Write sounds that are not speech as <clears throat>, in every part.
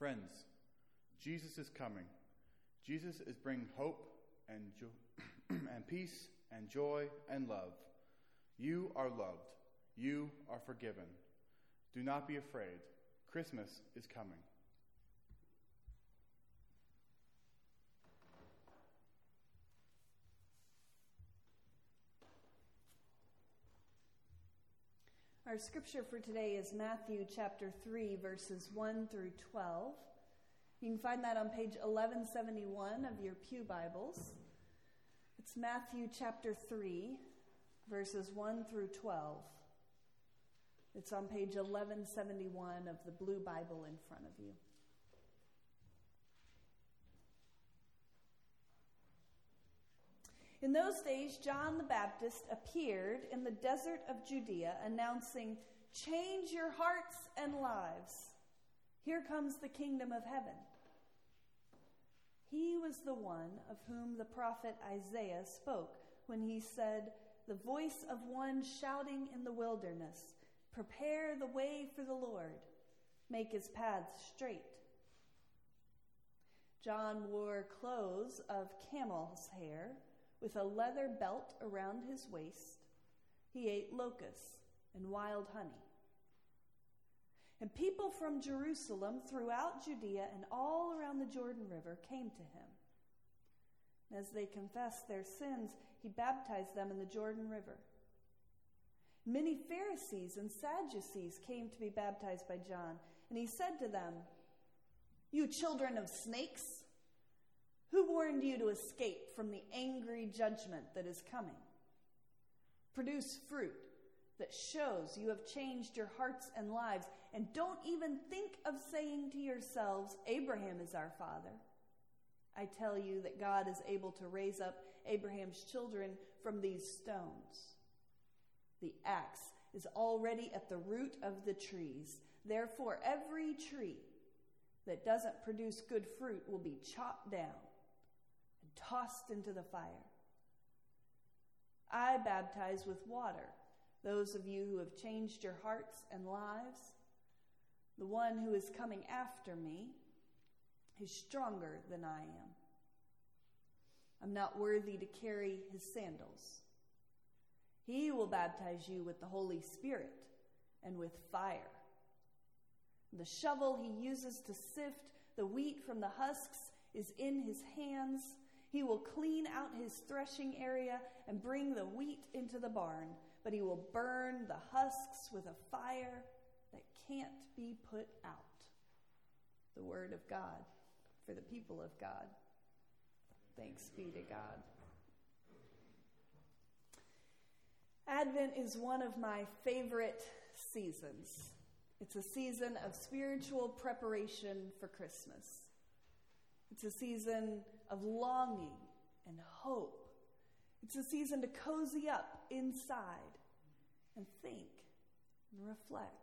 Friends, Jesus is coming. Jesus is bringing hope and, jo- <clears throat> and peace and joy and love. You are loved. You are forgiven. Do not be afraid. Christmas is coming. Our scripture for today is Matthew chapter 3, verses 1 through 12. You can find that on page 1171 of your Pew Bibles. It's Matthew chapter 3, verses 1 through 12. It's on page 1171 of the Blue Bible in front of you. In those days, John the Baptist appeared in the desert of Judea, announcing, Change your hearts and lives. Here comes the kingdom of heaven. He was the one of whom the prophet Isaiah spoke when he said, The voice of one shouting in the wilderness, Prepare the way for the Lord, make his paths straight. John wore clothes of camel's hair with a leather belt around his waist. He ate locusts and wild honey. And people from Jerusalem throughout Judea and all around the Jordan River came to him. As they confessed their sins, he baptized them in the Jordan River. Many Pharisees and Sadducees came to be baptized by John, and he said to them, You children of snakes, warned you to escape from the angry judgment that is coming? Produce fruit that shows you have changed your hearts and lives, and don't even think of saying to yourselves, Abraham is our father. I tell you that God is able to raise up Abraham's children from these stones. The axe is already at the root of the trees. Therefore, every tree that doesn't produce good fruit will be chopped down tossed into the fire. I baptize with water those of you who have changed your hearts and lives. The one who is coming after me is stronger than I am. I'm not worthy to carry his sandals. He will baptize you with the Holy Spirit and with fire. The shovel he uses to sift the wheat from the husks is in his hands. He will clean out his threshing area and bring the wheat into the barn, but he will burn the husks with a fire that can't be put out. The word of God for the people of God. Thanks be to God. Advent is one of my favorite seasons. It's a season of spiritual preparation for Christmas. It's a season of longing and hope. It's a season to cozy up inside and think and reflect.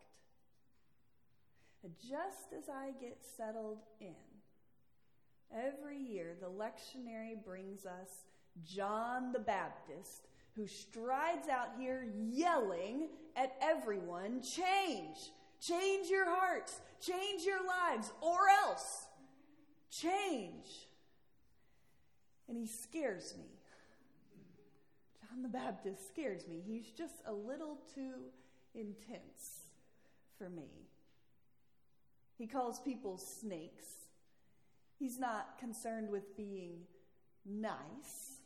And just as I get settled in, every year the lectionary brings us John the Baptist who strides out here yelling at everyone change, change your hearts, change your lives, or else change. And he scares me. John the Baptist scares me. He's just a little too intense for me. He calls people snakes. He's not concerned with being nice.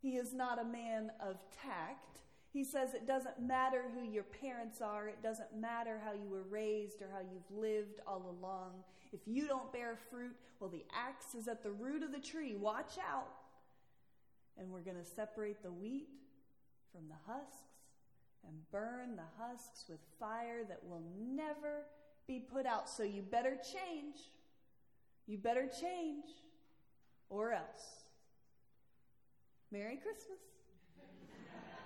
He is not a man of tact. He says it doesn't matter who your parents are, it doesn't matter how you were raised or how you've lived all along. If you don't bear fruit, well, the axe is at the root of the tree. Watch out. And we're going to separate the wheat from the husks and burn the husks with fire that will never be put out. So you better change. You better change, or else. Merry Christmas. <laughs>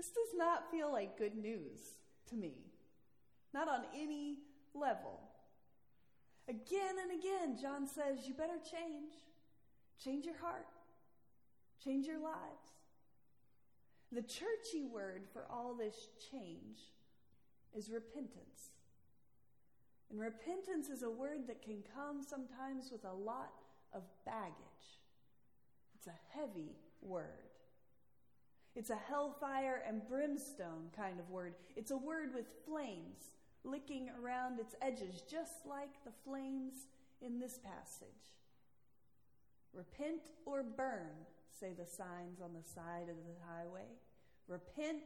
this does not feel like good news to me, not on any level. Again and again, John says, You better change. Change your heart, change your lives. The churchy word for all this change is repentance. And repentance is a word that can come sometimes with a lot of baggage. It's a heavy word. It's a hellfire and brimstone kind of word. It's a word with flames licking around its edges, just like the flames in this passage. Repent or burn, say the signs on the side of the highway. Repent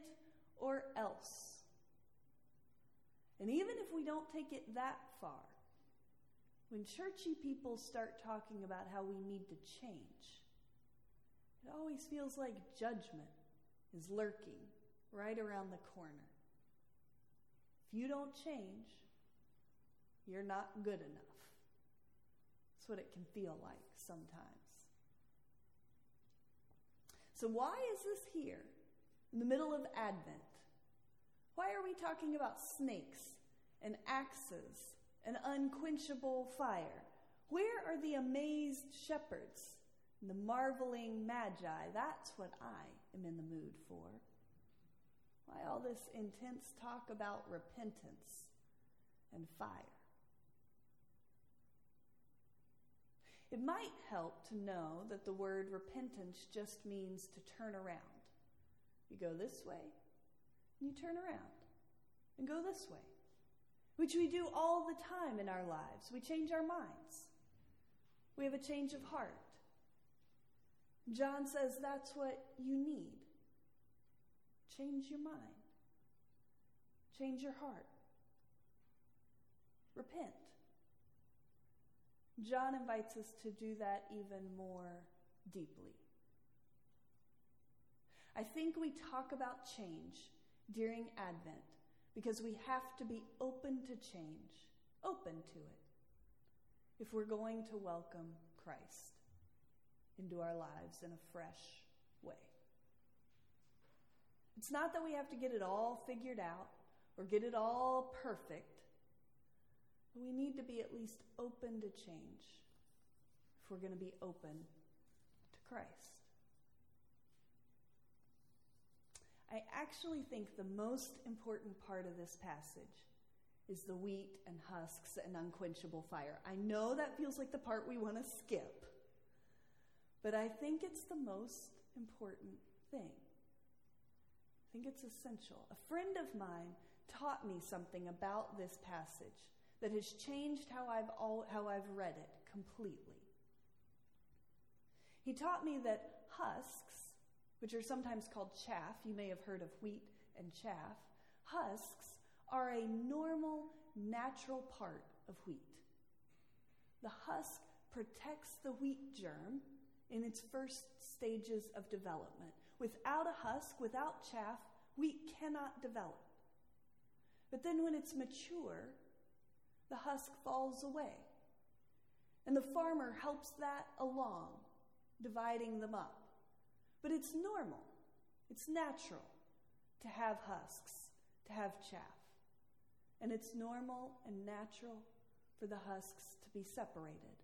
or else. And even if we don't take it that far, when churchy people start talking about how we need to change, it always feels like judgment is lurking right around the corner. If you don't change, you're not good enough. That's what it can feel like sometimes. So, why is this here in the middle of Advent? Why are we talking about snakes and axes and unquenchable fire? Where are the amazed shepherds and the marveling magi? That's what I am in the mood for. Why all this intense talk about repentance and fire? It might help to know that the word repentance just means to turn around. You go this way, and you turn around and go this way, which we do all the time in our lives. We change our minds, we have a change of heart. John says that's what you need. Change your mind, change your heart, repent. John invites us to do that even more deeply. I think we talk about change during Advent because we have to be open to change, open to it, if we're going to welcome Christ into our lives in a fresh way. It's not that we have to get it all figured out or get it all perfect, we need to be at least open to change if we're going to be open to Christ. I actually think the most important part of this passage is the wheat and husks and unquenchable fire. I know that feels like the part we want to skip, but I think it's the most important thing. I think it's essential. A friend of mine taught me something about this passage that has changed how I've, all, how I've read it completely. He taught me that husks which are sometimes called chaff. You may have heard of wheat and chaff. Husks are a normal, natural part of wheat. The husk protects the wheat germ in its first stages of development. Without a husk, without chaff, wheat cannot develop. But then when it's mature, the husk falls away. And the farmer helps that along, dividing them up. But it's normal, it's natural to have husks, to have chaff. And it's normal and natural for the husks to be separated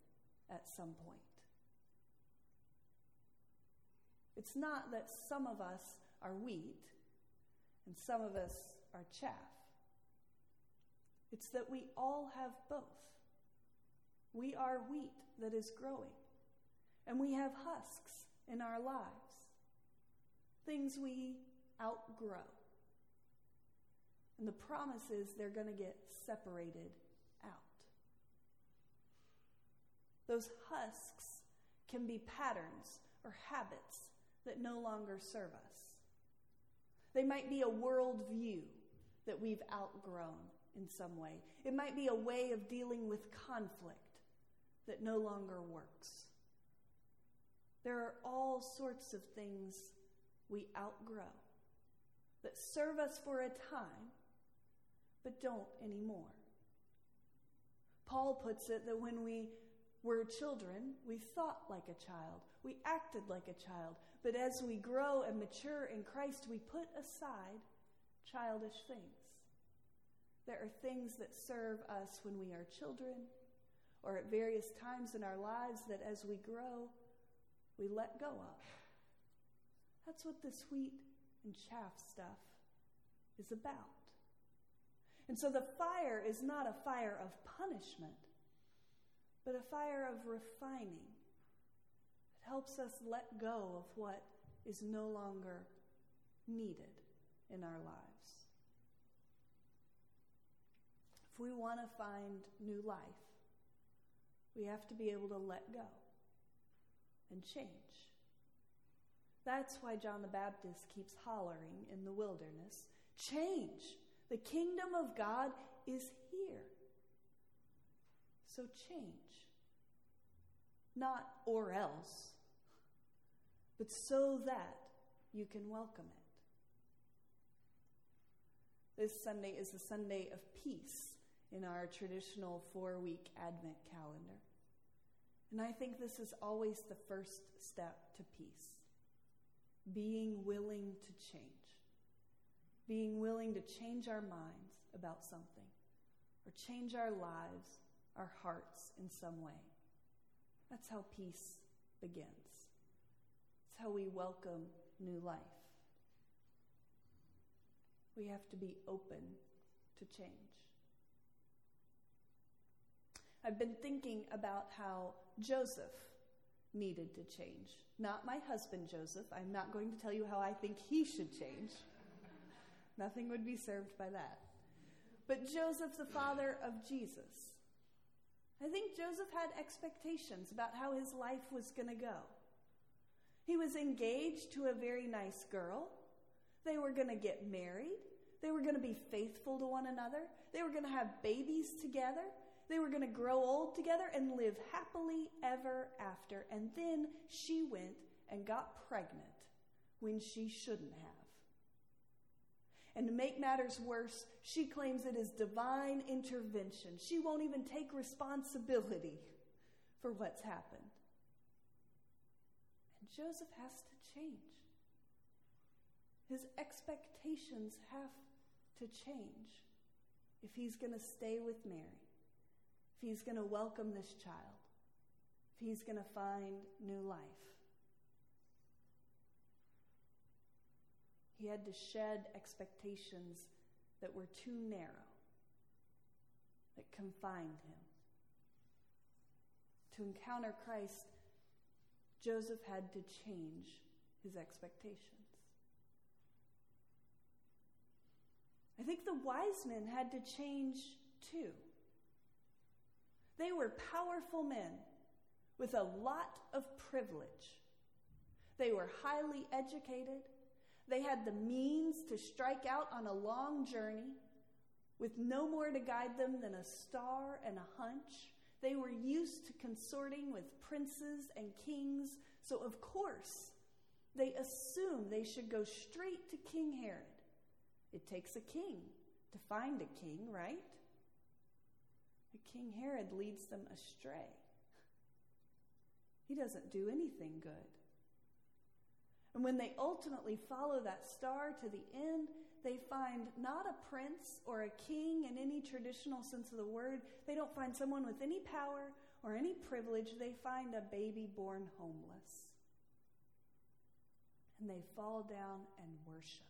at some point. It's not that some of us are wheat and some of us are chaff. It's that we all have both. We are wheat that is growing, and we have husks in our lives things we outgrow. And the promise is they're going to get separated out. Those husks can be patterns or habits that no longer serve us. They might be a worldview that we've outgrown in some way. It might be a way of dealing with conflict that no longer works. There are all sorts of things we outgrow, that serve us for a time, but don't anymore. Paul puts it that when we were children, we thought like a child, we acted like a child, but as we grow and mature in Christ, we put aside childish things. There are things that serve us when we are children or at various times in our lives that as we grow, we let go of. That's what this wheat and chaff stuff is about. And so the fire is not a fire of punishment, but a fire of refining. It helps us let go of what is no longer needed in our lives. If we want to find new life, we have to be able to let go and change. That's why John the Baptist keeps hollering in the wilderness change. The kingdom of God is here. So change. Not or else, but so that you can welcome it. This Sunday is a Sunday of peace in our traditional four week Advent calendar. And I think this is always the first step to peace being willing to change, being willing to change our minds about something or change our lives, our hearts in some way. That's how peace begins. It's how we welcome new life. We have to be open to change. I've been thinking about how Joseph needed to change. Not my husband, Joseph. I'm not going to tell you how I think he should change. Nothing would be served by that. But Joseph, the father of Jesus. I think Joseph had expectations about how his life was going to go. He was engaged to a very nice girl. They were going to get married. They were going to be faithful to one another. They were going to have babies together. They were going to grow old together and live happily ever after. And then she went and got pregnant when she shouldn't have. And to make matters worse, she claims it is divine intervention. She won't even take responsibility for what's happened. And Joseph has to change. His expectations have to change if he's going to stay with Mary if he's going to welcome this child, if he's going to find new life. He had to shed expectations that were too narrow, that confined him. To encounter Christ, Joseph had to change his expectations. I think the wise men had to change too. They were powerful men with a lot of privilege. They were highly educated. They had the means to strike out on a long journey with no more to guide them than a star and a hunch. They were used to consorting with princes and kings, so of course, they assumed they should go straight to King Herod. It takes a king to find a king, right? But King Herod leads them astray. He doesn't do anything good. And when they ultimately follow that star to the end, they find not a prince or a king in any traditional sense of the word. They don't find someone with any power or any privilege. They find a baby born homeless. And they fall down and worship.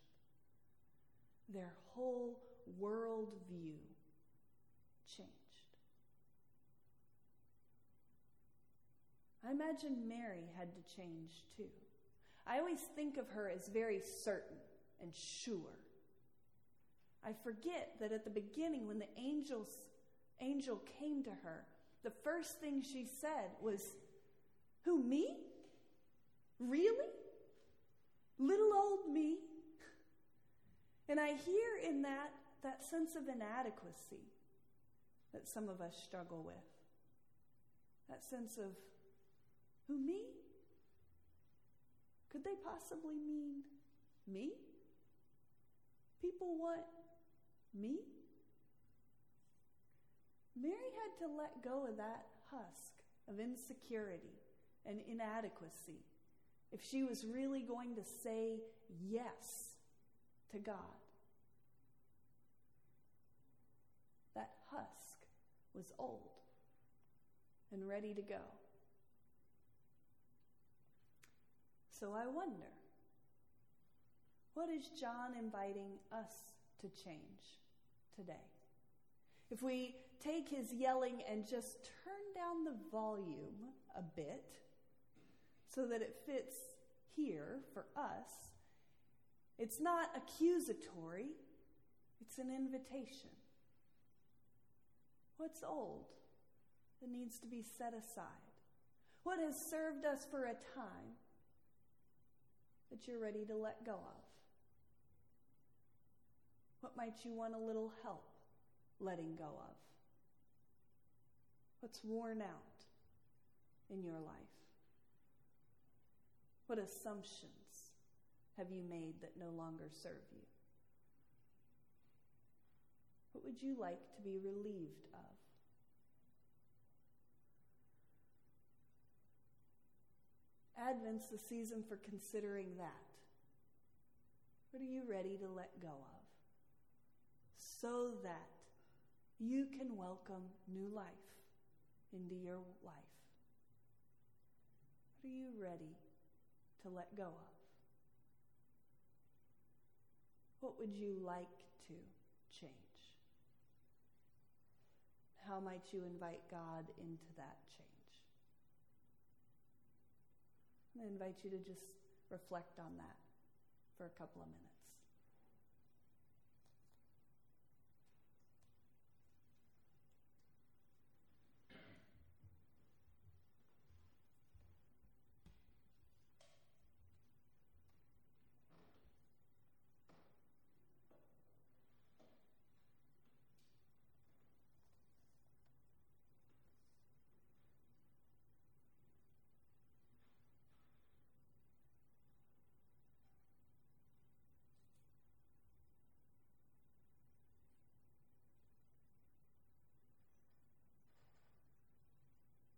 Their whole worldview changed. I imagine Mary had to change too. I always think of her as very certain and sure. I forget that at the beginning, when the angels, angel came to her, the first thing she said was, Who, me? Really? Little old me? And I hear in that that sense of inadequacy that some of us struggle with. That sense of who, me? Could they possibly mean me? People want me? Mary had to let go of that husk of insecurity and inadequacy if she was really going to say yes to God. That husk was old and ready to go. So I wonder what is John inviting us to change today? If we take his yelling and just turn down the volume a bit so that it fits here for us, it's not accusatory, it's an invitation. What's old that needs to be set aside? What has served us for a time that you're ready to let go of? What might you want a little help letting go of? What's worn out in your life? What assumptions have you made that no longer serve you? What would you like to be relieved of? Advent's the season for considering that. What are you ready to let go of? So that you can welcome new life into your life. What are you ready to let go of? What would you like to change? How might you invite God into that change? I invite you to just reflect on that for a couple of minutes.